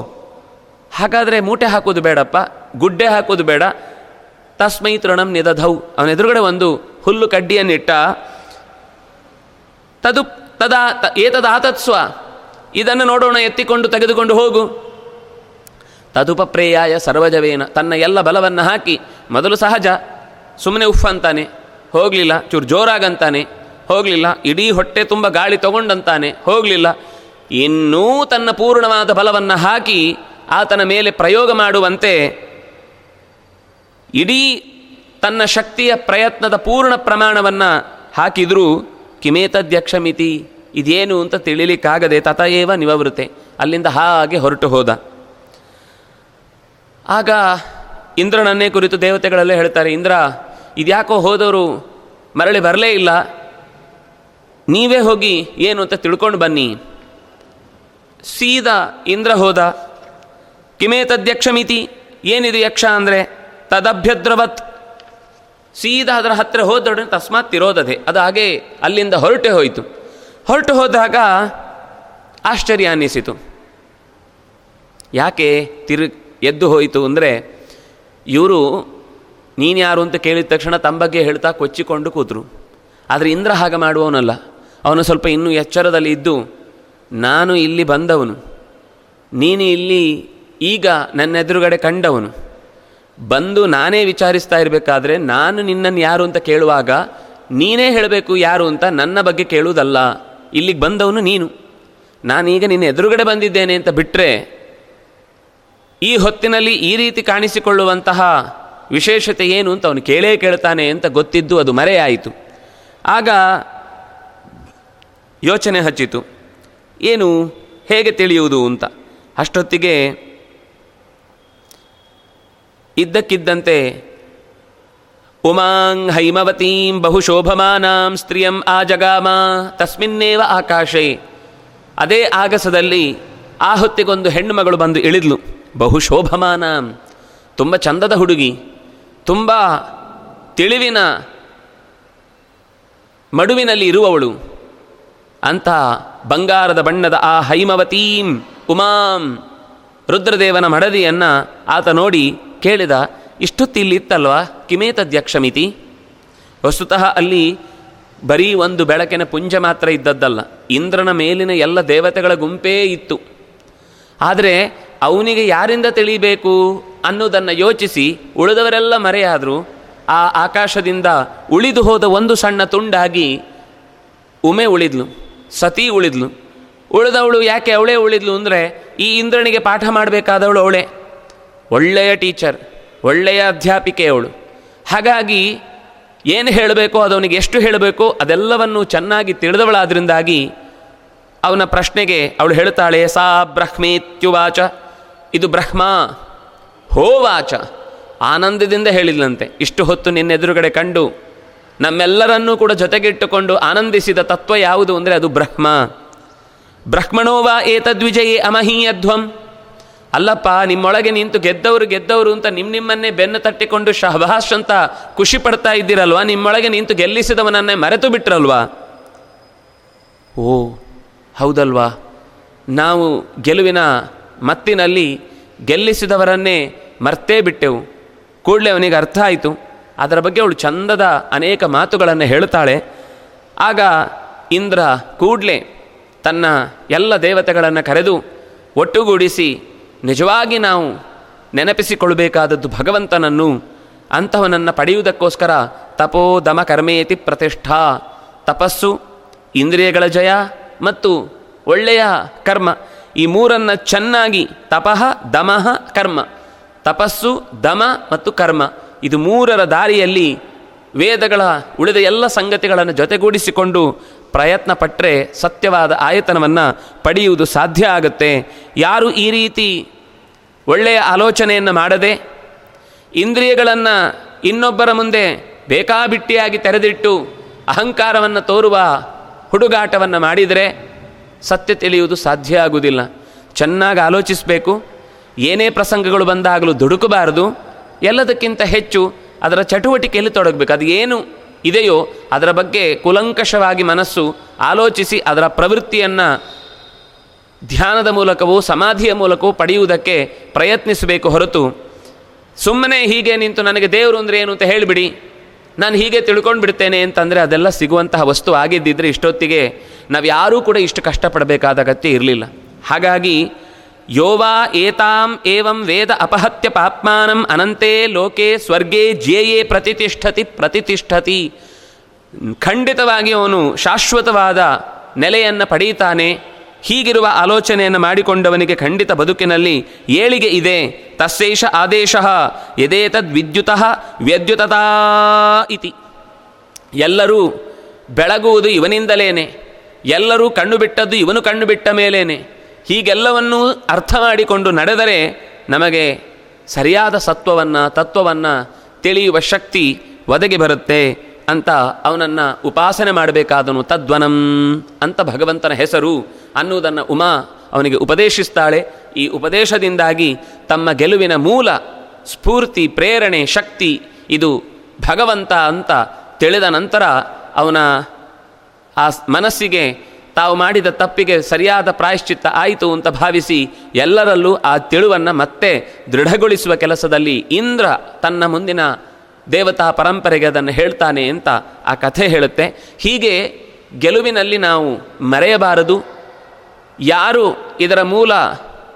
ಹಾಗಾದರೆ ಮೂಟೆ ಹಾಕೋದು ಬೇಡಪ್ಪ. ಗುಡ್ಡೆ ಹಾಕೋದು ಬೇಡ. ತಸ್ಮೈ ತೃಣಂ ನಿದಧೌ. ಅವನ ಎದುರುಗಡೆ ಒಂದು ಹುಲ್ಲು ಕಡ್ಡಿಯನ್ನಿಟ್ಟ ತದು, ತದಾ ಏತದಾತತ್ಸ್ವ ಇದನ್ನು ನೋಡೋಣ, ಎತ್ತಿಕೊಂಡು ತೆಗೆದುಕೊಂಡು ಹೋಗು. ತದುಪಪ್ರೇಯಾಯ ಸರ್ವಜವೇನ. ತನ್ನ ಎಲ್ಲ ಬಲವನ್ನು ಹಾಕಿ. ಮೊದಲು ಸಹಜ. ಸುಮ್ಮನೆ ಉಫ್ ಅಂತಾನೆ. ಹೋಗಲಿಲ್ಲ. ಚೂರು ಜೋರಾಗಂತಾನೆ. ಹೋಗಲಿಲ್ಲ. ಇಡೀ ಹೊಟ್ಟೆ ತುಂಬ ಗಾಳಿ ತಗೊಂಡಂತಾನೆ. ಹೋಗಲಿಲ್ಲ. ಇನ್ನೂ ತನ್ನ ಪೂರ್ಣವಾದ ಬಲವನ್ನು ಹಾಕಿ ಆತನ ಮೇಲೆ ಪ್ರಯೋಗ ಮಾಡುವಂತೆ ಇಡೀ ತನ್ನ ಶಕ್ತಿಯ ಪ್ರಯತ್ನದ ಪೂರ್ಣ ಪ್ರಮಾಣವನ್ನು ಹಾಕಿದರೂ ಕಿಮೇತದ್ಯಕ್ಷಮಿತಿ, ಇದೇನು ಅಂತ ತಿಳಿಲಿಕ್ಕಾಗದೆ ತತಯೇವ ನಿವವೃತೆ. ಅಲ್ಲಿಂದ ಹಾಗೆ ಹೊರಟು ಹೋದ. ಆಗ ಇಂದ್ರನನ್ನೇ ಕುರಿತು ದೇವತೆಗಳಲ್ಲೇ ಹೇಳ್ತಾರೆ, ಇಂದ್ರ, ಇದ್ಯಾಕೋ ಹೋದವರು ಮರಳಿ ಬರಲೇ ಇಲ್ಲ. ನೀವೇ ಹೋಗಿ ಏನು ಅಂತ ತಿಳ್ಕೊಂಡು ಬನ್ನಿ. ಸೀದಾ ಇಂದ್ರ ಹೋದ. ಕಿಮೇತದ್ಯಕ್ಷಮಿತಿ, ಏನಿದು ಯಕ್ಷ ಅಂದರೆ? ತದಭ್ಯದ್ರವತ್. ಸೀದಾ ಅದರ ಹತ್ತಿರ ಹೋದೊಡನೆ ತಸ್ಮಾತ್ ತಿರೋದದೆ. ಅದು ಹಾಗೆ ಅಲ್ಲಿಂದ ಹೊರಟೆ ಹೋಯಿತು. ಹೊರಟು ಹೋದಾಗ ಆಶ್ಚರ್ಯ ಅನ್ನಿಸಿತು. ಯಾಕೆ ತಿರು ಎದ್ದು ಹೋಯಿತು ಅಂದರೆ ಇವರು ನೀನು ಯಾರು ಅಂತ ಕೇಳಿದ ತಕ್ಷಣ ತಮ್ಮ ಬಗ್ಗೆ ಹೇಳ್ತಾ ಕೊಚ್ಚಿಕೊಂಡು ಕೂತರು. ಆದರೆ ಇಂದ್ರ ಹಾಗೆ ಮಾಡುವವನಲ್ಲ. ಅವನು ಸ್ವಲ್ಪ ಇನ್ನೂ ಎಚ್ಚರದಲ್ಲಿ ಇದ್ದು, ನಾನು ಇಲ್ಲಿ ಬಂದವನು. ನೀನು ಇಲ್ಲಿ ಈಗ ನನ್ನ ಎದುರುಗಡೆ ಕಂಡವನು. ಬಂದು ನಾನೇ ವಿಚಾರಿಸ್ತಾ ಇರಬೇಕಾದ್ರೆ ನಾನು ನಿನ್ನನ್ನು ಯಾರು ಅಂತ ಕೇಳುವಾಗ ನೀನೇ ಹೇಳಬೇಕು ಯಾರು ಅಂತ ನನ್ನ ಬಗ್ಗೆ ಕೇಳುವುದಲ್ಲ. ಇಲ್ಲಿಗೆ ಬಂದವನು ನೀನು. ನಾನೀಗ ನಿನ್ನ ಎದುರುಗಡೆ ಬಂದಿದ್ದೇನೆ ಅಂತ ಬಿಟ್ಟರೆ ಈ ಹೊತ್ತಿನಲ್ಲಿ ಈ ರೀತಿ ಕಾಣಿಸಿಕೊಳ್ಳುವಂತಹ ವಿಶೇಷತೆ ಏನು ಅಂತ ಅವನು ಕೇಳೇ ಕೇಳ್ತಾನೆ ಅಂತ ಗೊತ್ತಿದ್ದು ಅದು ಮರೆಯಾಯಿತು. ಆಗ ಯೋಚನೆ ಹಚ್ಚಿತು. ಏನು, ಹೇಗೆ ತಿಳಿಯುವುದು ಅಂತ. ಅಷ್ಟೊತ್ತಿಗೆ ಇದ್ದಕ್ಕಿದ್ದಂತೆ, ಉಮಾಂ ಹೈಮವತೀಂ ಬಹುಶೋಭಮಾನಾಂ ಸ್ತ್ರೀಯಂ ಆ ಜಗಾಮ ತಸ್ಮಿನ್ನೇವ ಆಕಾಶೆ. ಅದೇ ಆಗಸದಲ್ಲಿ ಆ ಹೊತ್ತಿಗೊಂದು ಹೆಣ್ಣು ಮಗಳು ಬಂದು ಇಳಿದ್ಲು. ಬಹುಶೋಭಮಾನಾಂ. ತುಂಬ ಚಂದದ ಹುಡುಗಿ. ತುಂಬ ತಿಳಿವಿನ ಮಡುವಿನಲ್ಲಿ ಇರುವವಳು. ಅಂತ ಬಂಗಾರದ ಬಣ್ಣದ ಆ ಹೈಮವತೀಂ ಉಮಾಂ ರುದ್ರದೇವನ ಮಡದಿಯನ್ನು ಆತ ನೋಡಿ ಕೇಳಿದ, ಇಷ್ಟೊತ್ತು ಇಲ್ಲಿ ಇತ್ತಲ್ವಾ ಕಿಮೇತದ್ಯಕ್ಷಮಿತಿ. ವಸ್ತುತಃ ಅಲ್ಲಿ ಬರೀ ಒಂದು ಬೆಳಕಿನ ಪುಂಜ ಮಾತ್ರ ಇದ್ದದ್ದಲ್ಲ. ಇಂದ್ರನ ಮೇಲಿನ ಎಲ್ಲ ದೇವತೆಗಳ ಗುಂಪೇ ಇತ್ತು. ಆದರೆ ಅವನಿಗೆ ಯಾರಿಂದ ತಿಳಿಬೇಕು ಅನ್ನೋದನ್ನು ಯೋಚಿಸಿ ಉಳಿದವರೆಲ್ಲ ಮರೆಯಾದರೂ. ಆ ಆಕಾಶದಿಂದ ಉಳಿದು ಹೋದ ಒಂದು ಸಣ್ಣ ತುಂಡಾಗಿ ಉಮೆ ಉಳಿದ್ಲು, ಸತಿ ಉಳಿದ್ಲು. ಉಳಿದವಳು ಯಾಕೆ ಅವಳೇ ಉಳಿದ್ಲು ಅಂದರೆ ಈ ಇಂದ್ರನಿಗೆ ಪಾಠ ಮಾಡಬೇಕಾದವಳು ಅವಳೇ. ಒಳ್ಳೆಯ ಟೀಚರ್, ಒಳ್ಳೆಯ ಅಧ್ಯಾಪಿಕೆ ಅವಳು ಹಾಗಾಗಿ ಏನು ಹೇಳಬೇಕೋ, ಅದವನಿಗೆ ಎಷ್ಟು ಹೇಳಬೇಕೋ, ಅದೆಲ್ಲವನ್ನು ಚೆನ್ನಾಗಿ ತಿಳಿದವಳಾದ್ರಿಂದಾಗಿ ಅವನ ಪ್ರಶ್ನೆಗೆ ಅವಳು ಹೇಳುತ್ತಾಳೆ ಸಾ ಬ್ರಹ್ಮೇತ್ಯುವಾಚ, ಇದು ಬ್ರಹ್ಮ ಹೋವಾಚ. ಆನಂದದಿಂದ ಹೇಳಿದ್ಲಂತೆ. ಇಷ್ಟು ಹೊತ್ತು ನಿನ್ನೆದುರುಗಡೆ ಕಂಡು ನಮ್ಮೆಲ್ಲರನ್ನೂ ಕೂಡ ಜೊತೆಗಿಟ್ಟುಕೊಂಡು ಆನಂದಿಸಿದ ತತ್ವ ಯಾವುದು ಅಂದರೆ ಅದು ಬ್ರಹ್ಮ. ಬ್ರಹ್ಮಣೋವಾ ಏತದ್ವಿಜಯೇ ಅಮಹೀಯಧ್ವಂ. ಅಲ್ಲಪ್ಪ, ನಿಮ್ಮೊಳಗೆ ನಿಂತು ಗೆದ್ದವರು ಗೆದ್ದವರು ಅಂತ ನಿಮ್ಮ ನಿಮ್ಮನ್ನೇ ಬೆನ್ನು ತಟ್ಟಿಕೊಂಡು ಶಹಬಾಷ್ ಅಂತ ಖುಷಿ ಪಡ್ತಾ ಇದ್ದೀರಲ್ವಾ? ನಿಮ್ಮೊಳಗೆ ನಿಂತು ಗೆಲ್ಲಿಸಿದವನನ್ನೇ ಮರೆತು ಬಿಟ್ರಲ್ವಾ? ಓ, ಹೌದಲ್ವಾ? ನಾವು ಗೆಲುವಿನ ಮತ್ತಿನಲ್ಲಿ ಗೆಲ್ಲಿಸಿದವರನ್ನೇ ಮರ್ತೇ ಬಿಟ್ಟೆವು. ಕೂಡಲೇ ಅವನಿಗೆ ಅರ್ಥ ಆಯಿತು. ಅದರ ಬಗ್ಗೆ ಅವಳು ಚಂದದ ಅನೇಕ ಮಾತುಗಳನ್ನು ಹೇಳ್ತಾಳೆ ಆಗ ಇಂದ್ರ ಕೂಡಲೇ ತನ್ನ ಎಲ್ಲ ದೇವತೆಗಳನ್ನು ಕರೆದು ಒಟ್ಟುಗೂಡಿಸಿ ನಿಜವಾಗಿ ನಾವು ನೆನಪಿಸಿಕೊಳ್ಳಬೇಕಾದದ್ದು ಭಗವಂತನನ್ನು ಅಂತಹವನನ್ನು ಪಡೆಯುವುದಕ್ಕೋಸ್ಕರ ತಪೋ ದಮ ಕರ್ಮೇತಿ ಪ್ರತಿಷ್ಠಾ. ತಪಸ್ಸು, ಇಂದ್ರಿಯಗಳ ಜಯ ಮತ್ತು ಒಳ್ಳೆಯ ಕರ್ಮ. ಈ ಮೂರನ್ನು ಚೆನ್ನಾಗಿ ತಪಃ, ದಮಃ, ಕರ್ಮ. ತಪಸ್ಸು, ದಮ ಮತ್ತು ಕರ್ಮ. ಇದು ಮೂರರ ದಾರಿಯಲ್ಲಿ ವೇದಗಳ ಉಳಿದ ಎಲ್ಲ ಸಂಗತಿಗಳನ್ನು ಜೊತೆಗೂಡಿಸಿಕೊಂಡು ಪ್ರಯತ್ನ ಪಟ್ಟರೆ ಸತ್ಯವಾದ ಆಯತನವನ್ನು ಪಡೆಯುವುದು ಸಾಧ್ಯ ಆಗುತ್ತೆ. ಯಾರು ಈ ರೀತಿ ಒಳ್ಳೆಯ ಆಲೋಚನೆಯನ್ನು ಮಾಡದೆ, ಇಂದ್ರಿಯಗಳನ್ನು ಇನ್ನೊಬ್ಬರ ಮುಂದೆ ಬೇಕಾಬಿಟ್ಟಿಯಾಗಿ ತೆರೆದಿಟ್ಟು ಅಹಂಕಾರವನ್ನು ತೋರುವ ಹುಡುಗಾಟವನ್ನು ಮಾಡಿದರೆ ಸತ್ಯ ತಿಳಿಯುವುದು ಸಾಧ್ಯ ಆಗುವುದಿಲ್ಲ. ಚೆನ್ನಾಗಿ ಆಲೋಚಿಸಬೇಕು. ಏನೇ ಪ್ರಸಂಗಗಳು ಬಂದಾಗಲೂ ದುಡುಕಬಾರದು. ಎಲ್ಲದಕ್ಕಿಂತ ಹೆಚ್ಚು ಅದರ ಚಟುವಟಿಕೆಯಲ್ಲಿ ತೊಡಗಬೇಕು. ಅದು ಏನು ಇದೆಯೋ ಅದರ ಬಗ್ಗೆ ಕುಲಂಕಷವಾಗಿ ಮನಸ್ಸು ಆಲೋಚಿಸಿ ಅದರ ಪ್ರವೃತ್ತಿಯನ್ನು ಧ್ಯಾನದ ಮೂಲಕವೋ ಸಮಾಧಿಯ ಮೂಲಕವೋ ಪಡೆಯುವುದಕ್ಕೆ ಪ್ರಯತ್ನಿಸಬೇಕು ಹೊರತು ಸುಮ್ಮನೆ ಹೀಗೆ ನಿಂತು ನನಗೆ ದೇವರು ಅಂದರೆ ಏನು ಅಂತ ಹೇಳಿಬಿಡಿ. ನಾನು ಹೀಗೆ ತಿಳ್ಕೊಂಡು ಬಿಡ್ತೇನೆ ಅಂತಂದರೆ ಅದೆಲ್ಲ ಸಿಗುವಂತಹ ವಸ್ತು ಆಗಿದ್ದಿದ್ರೆ ಇಷ್ಟೊತ್ತಿಗೆ ನಾವು ಯಾರೂ ಕೂಡ ಇಷ್ಟು ಕಷ್ಟಪಡಬೇಕಾದ ಅಗತ್ಯ ಇರಲಿಲ್ಲ. ಹಾಗಾಗಿ ಯೋವಾ ಏತಾಂ ಏವಂ ವೇದ ಅಪಹತ್ಯ ಪಾಪ್ಮಾನಂ ಅನಂತೆ ಲೋಕೆ ಸ್ವರ್ಗೇ ಜೇಯೇ ಪ್ರತಿಷ್ಠತಿ ಪ್ರತಿಷ್ಠತಿ ಖಂಡಿತವಾಗಿ ಅವನು ಶಾಶ್ವತವಾದ ನೆಲೆಯನ್ನು ಪಡೆಯುತ್ತಾನೆ ಹೀಗಿರುವ ಆಲೋಚನೆಯನ್ನು ಮಾಡಿಕೊಂಡವನಿಗೆ ಖಂಡಿತ ಬದುಕಿನಲ್ಲಿ ಏಳಿಗೆ ಇದೆ ತಸ್ಸೇಷ ಆದೇಶ, ಯದೇತದ್ ವಿದ್ಯುತಃ ವ್ಯದ್ಯುತತಾ ಇತಿ। ಎಲ್ಲರೂ ಬೆಳಗುವುದು ಇವನಿಂದಲೇನೆ, ಎಲ್ಲರೂ ಕಣ್ಣು ಬಿಟ್ಟದ್ದು ಇವನು ಕಣ್ಣು ಬಿಟ್ಟ ಮೇಲೇನೆ ಹೀಗೆಲ್ಲವನ್ನೂ ಅರ್ಥ ಮಾಡಿಕೊಂಡು ನಡೆದರೆ ನಮಗೆ ಸರಿಯಾದ ಸತ್ವವನ್ನು, ತತ್ವವನ್ನು ತಿಳಿಯುವ ಶಕ್ತಿ ಒದಗಿ ಬರುತ್ತೆ ಅಂತ ಅವನನ್ನು ಉಪಾಸನೆ ಮಾಡಬೇಕಾದನು ತದ್ವನಂ ಅಂತ ಭಗವಂತನ ಹೆಸರು ಅನ್ನುವುದನ್ನು ಉಮಾ ಅವನಿಗೆ ಉಪದೇಶಿಸ್ತಾಳೆ. ಈ ಉಪದೇಶದಿಂದಾಗಿ ತಮ್ಮ ಗೆಲುವಿನ ಮೂಲ ಸ್ಫೂರ್ತಿ, ಪ್ರೇರಣೆ, ಶಕ್ತಿ ಇದು ಭಗವಂತ ಅಂತ ತಿಳಿದ ನಂತರ ಅವನ ಆ ಮನಸ್ಸಿಗೆ ತಾವು ಮಾಡಿದ ತಪ್ಪಿಗೆ ಸರಿಯಾದ ಪ್ರಾಯಶ್ಚಿತ್ತ ಆಯಿತು ಅಂತ ಭಾವಿಸಿ ಎಲ್ಲರಲ್ಲೂ ಆ ತಿಳುವನ್ನು ಮತ್ತೆ ದೃಢಗೊಳಿಸುವ ಕೆಲಸದಲ್ಲಿ ಇಂದ್ರ ತನ್ನ ಮುಂದಿನ ದೇವತಾ ಪರಂಪರೆಗೆ ಅದನ್ನು ಹೇಳ್ತಾನೆ ಅಂತ ಆ ಕಥೆ ಹೇಳುತ್ತೆ. ಹೀಗೆ ಗೆಲುವಿನಲ್ಲಿ ನಾವು ಮರೆಯಬಾರದು. ಯಾರು ಇದರ ಮೂಲ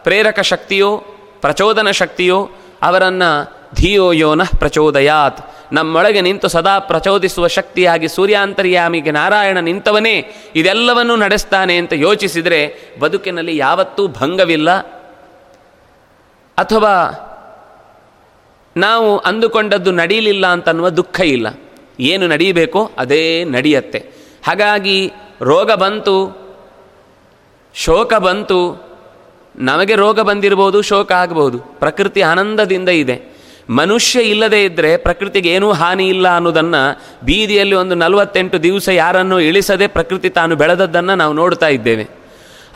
ಪ್ರೇರಕ ಶಕ್ತಿಯೋ, ಪ್ರಚೋದನ ಶಕ್ತಿಯೋ, ಅವರನ್ನು ಧಿಯೋ ಯೋನಃ ಪ್ರಚೋದಯಾತ್. ನಮ್ಮೊಳಗೆ ನಿಂತು ಸದಾ ಪ್ರಚೋದಿಸುವ ಶಕ್ತಿಯಾಗಿ ಸೂರ್ಯಾಂತರ್ಯಾಮಿಗೆ ನಾರಾಯಣ ನಿಂತವನೇ ಇದೆಲ್ಲವನ್ನೂ ನಡೆಸ್ತಾನೆ ಅಂತ ಯೋಚಿಸಿದರೆ ಬದುಕಿನಲ್ಲಿ ಯಾವತ್ತೂ ಭಂಗವಿಲ್ಲ. ಅಥವಾ ನಾವು ಅಂದುಕೊಂಡದ್ದು ನಡೀಲಿಲ್ಲ ಅಂತನ್ನುವ ದುಃಖ ಇಲ್ಲ. ಏನು ನಡೀಬೇಕೋ ಅದೇ ನಡೆಯತ್ತೆ. ಹಾಗಾಗಿ ರೋಗ ಬಂತು, ಶೋಕ ಬಂತು, ನಮಗೆ ರೋಗ ಬಂದಿರ್ಬೋದು, ಶೋಕ ಆಗಬಹುದು ಪ್ರಕೃತಿ ಆನಂದದಿಂದ ಇದೆ. ಮನುಷ್ಯ ಇಲ್ಲದೇ ಇದ್ದರೆ ಪ್ರಕೃತಿಗೆ ಏನೂ ಹಾನಿ ಇಲ್ಲ ಅನ್ನೋದನ್ನು ಬೀದಿಯಲ್ಲಿ ಒಂದು ನಲವತ್ತೆಂಟು ದಿವಸ ಯಾರನ್ನು ಇಳಿಸದೆ ಪ್ರಕೃತಿ ತಾನು ಬೆಳೆದದ್ದನ್ನು ನಾವು ನೋಡ್ತಾ ಇದ್ದೇವೆ.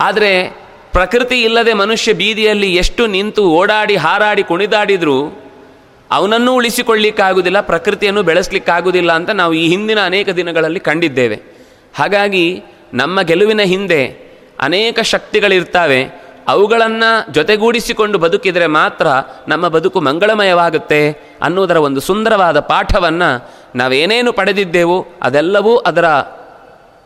ಆದರೆ ಪ್ರಕೃತಿ ಇಲ್ಲದೆ ಮನುಷ್ಯ ಬೀದಿಯಲ್ಲಿ ಎಷ್ಟು ನಿಂತು ಓಡಾಡಿ, ಹಾರಾಡಿ, ಕುಣಿದಾಡಿದರೂ ಅವನನ್ನೂ ಉಳಿಸಿಕೊಳ್ಳಿಕ್ಕಾಗುವುದಿಲ್ಲ ಪ್ರಕೃತಿಯನ್ನು ಬೆಳೆಸಲಿಕ್ಕಾಗುವುದಿಲ್ಲ ಅಂತ ನಾವು ಈ ಹಿಂದಿನ ಅನೇಕ ದಿನಗಳಲ್ಲಿ ಕಂಡಿದ್ದೇವೆ. ಹಾಗಾಗಿ ನಮ್ಮ ಗೆಲುವಿನ ಹಿಂದೆ ಅನೇಕ ಶಕ್ತಿಗಳಿರ್ತಾವೆ. ಅವುಗಳನ್ನು ಜೊತೆಗೂಡಿಸಿಕೊಂಡು ಬದುಕಿದರೆ ಮಾತ್ರ ನಮ್ಮ ಬದುಕು ಮಂಗಳಮಯವಾಗುತ್ತೆ ಅನ್ನುವುದರ ಒಂದು ಸುಂದರವಾದ ಪಾಠವನ್ನು ನಾವೇನೇನು ಪಡೆದಿದ್ದೇವೋ ಅದೆಲ್ಲವೂ ಅದರ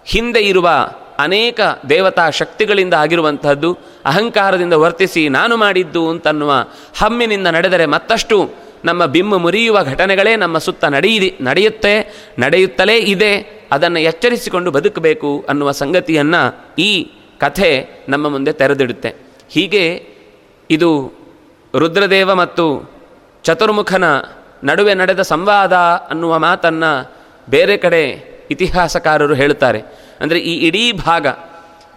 ಹಿಂದೆ ಇರುವ ಅನೇಕ ದೇವತಾ ಶಕ್ತಿಗಳಿಂದ ಆಗಿರುವಂಥದ್ದು ಅಹಂಕಾರದಿಂದ ವರ್ತಿಸಿ ನಾನು ಮಾಡಿದ್ದು ಅಂತನ್ನುವ ಹಮ್ಮಿನಿಂದ ನಡೆದರೆ ಮತ್ತಷ್ಟು ನಮ್ಮ ಬಿಮ್ಮು ಮುರಿಯುವ ಘಟನೆಗಳೇ ನಮ್ಮ ಸುತ್ತ ನಡೆಯಿದೆ, ನಡೆಯುತ್ತೆ, ನಡೆಯುತ್ತಲೇ ಇದೆ. ಅದನ್ನು ಎಚ್ಚರಿಸಿಕೊಂಡು ಬದುಕಬೇಕು ಅನ್ನುವ ಸಂಗತಿಯನ್ನು ಈ ಕಥೆ ನಮ್ಮ ಮುಂದೆ ತೆರೆದಿಡುತ್ತೆ. ಹೀಗೆ ಇದು ರುದ್ರದೇವ ಮತ್ತು ಚತುರ್ಮುಖನ ನಡುವೆ ನಡೆದ ಸಂವಾದ ಅನ್ನುವ ಮಾತನ್ನು ಬೇರೆ ಕಡೆ ಇತಿಹಾಸಕಾರರು ಹೇಳುತ್ತಾರೆ. ಅಂದರೆ ಈ ಇಡೀ ಭಾಗ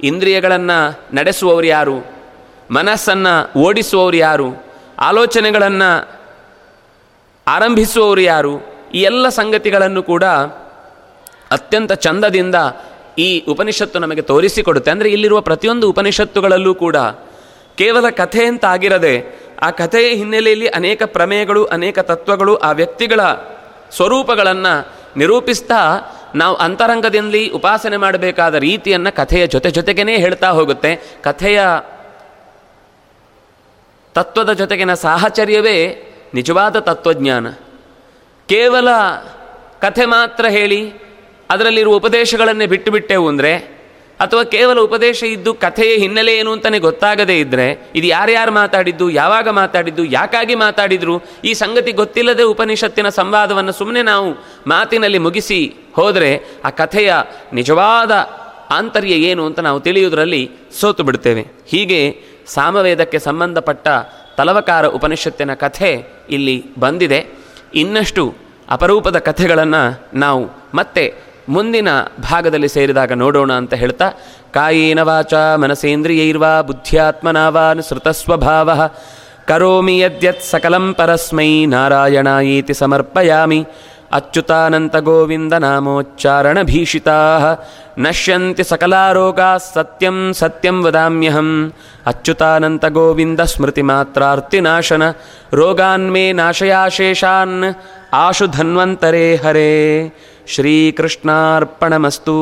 ಇಂದ್ರಿಯಗಳನ್ನು ನಡೆಸುವವರು ಯಾರು? ಮನಸ್ಸನ್ನು ಓಡಿಸುವವರು ಯಾರು? ಆಲೋಚನೆಗಳನ್ನು ಆರಂಭಿಸುವವರು ಯಾರು? ಈ ಎಲ್ಲ ಸಂಗತಿಗಳನ್ನು ಕೂಡ ಅತ್ಯಂತ ಚಂದದಿಂದ ಈ ಉಪನಿಷತ್ತು ನಮಗೆ ತೋರಿಸಿಕೊಡುತ್ತೆ. ಅಂದರೆ ಇಲ್ಲಿರುವ ಪ್ರತಿಯೊಂದು ಉಪನಿಷತ್ತುಗಳಲ್ಲೂ ಕೂಡ ಕೇವಲ ಕಥೆ ಅಂತ ಆಗಿರದೆ ಆ ಕಥೆಯ ಹಿನ್ನೆಲೆಯಲ್ಲಿ ಅನೇಕ ಪ್ರಮೇಯಗಳು, ಅನೇಕ ತತ್ವಗಳು ಆ ವ್ಯಕ್ತಿಗಳ ಸ್ವರೂಪಗಳನ್ನು ನಿರೂಪಿಸ್ತಾ ನಾವು ಅಂತರಂಗದಲ್ಲಿ ಉಪಾಸನೆ ಮಾಡಬೇಕಾದ ರೀತಿಯನ್ನು ಕಥೆಯ ಜೊತೆ ಜೊತೆಗೇ ಹೇಳ್ತಾ ಹೋಗುತ್ತೆ. ಕಥೆಯ ತತ್ವದ ಜೊತೆಗಿನ ಸಾಹಚರ್ಯವೇ ನಿಜವಾದ ತತ್ವಜ್ಞಾನ. ಕೇವಲ ಕಥೆ ಮಾತ್ರ ಹೇಳಿ ಅದರಲ್ಲಿರುವ ಉಪದೇಶಗಳನ್ನೇ ಬಿಟ್ಟು ಬಿಟ್ಟೆವು ಅಂದರೆ ಅಥವಾ ಕೇವಲ ಉಪದೇಶ ಇದ್ದು ಕಥೆಯ ಹಿನ್ನೆಲೆ ಏನು ಅಂತಲೇ ಗೊತ್ತಾಗದೇ ಇದ್ದರೆ ಇದು ಯಾರ್ಯಾರು ಮಾತಾಡಿದ್ದು, ಯಾವಾಗ ಮಾತಾಡಿದ್ದು, ಯಾಕಾಗಿ ಮಾತಾಡಿದ್ರು, ಈ ಸಂಗತಿ ಗೊತ್ತಿಲ್ಲದೆ ಉಪನಿಷತ್ತಿನ ಸಂವಾದವನ್ನು ಸುಮ್ಮನೆ ನಾವು ಮಾತಿನಲ್ಲಿ ಮುಗಿಸಿ ಹೋದರೆ, ಆ ಕಥೆಯ ನಿಜವಾದ ಆಂತರ್ಯ ಏನು ಅಂತ ನಾವು ತಿಳಿಯುವುದರಲ್ಲಿ ಸೋತು ಬಿಡ್ತೇವೆ ಹೀಗೆ ಸಾಮವೇದಕ್ಕೆ ಸಂಬಂಧಪಟ್ಟ ತಲವಕಾರ ಉಪನಿಷತ್ತಿನ ಕಥೆ ಇಲ್ಲಿ ಬಂದಿದೆ. ಇನ್ನಷ್ಟು ಅಪರೂಪದ ಕಥೆಗಳನ್ನು ನಾವು ಮತ್ತೆ ಮುಂದಿನ ಭಾಗದಲ್ಲಿ ಸೇರಿದಾಗ ನೋಡೋಣ ಅಂತ ಹೇಳ್ತಾ, ಕಾಯೇನ ವಾಚ ಮನಸೇಂದ್ರಿಯೈರ್ವಾ ಬುದ್ಧ್ಯಾತ್ಮನಾವಾನ್ ಸ್ವಭಾವ ಕರೋಮಿ ಯದ್ಯತ್ ಸಕಲಂ ಪರಸ್ಮೈ ನಾರಾಯಣಾಯೇತಿ ಸಮರ್ಪಯಾಮಿ, ಅಚ್ಯುತಾನಂತ ಗೋವಿಂದ ನಾಮೋಚ್ಚಾರಣ ಭೀಷಿತಾ, ನಶ್ಯಂತಿ ಸಕಲಾರೋಗಾ ಸತ್ಯಂ ಸತ್ಯಂ ವದಾಮ್ಯಹಂ, ಅಚ್ಯುತಾನಂತ ಗೋವಿಂದ ಸ್ಮೃತಿ ಮಾತ್ರಾರ್ತಿನಾಶನ ರೋಗಾನ್ಮೇ ನಾಶಯಾಶೇಷಾನ್, ಆಶು ಧನ್ವಂತರೇ ಹರೇ. ಶ್ರೀಕೃಷ್ಣಾರ್ಪಣಮಸ್ತು.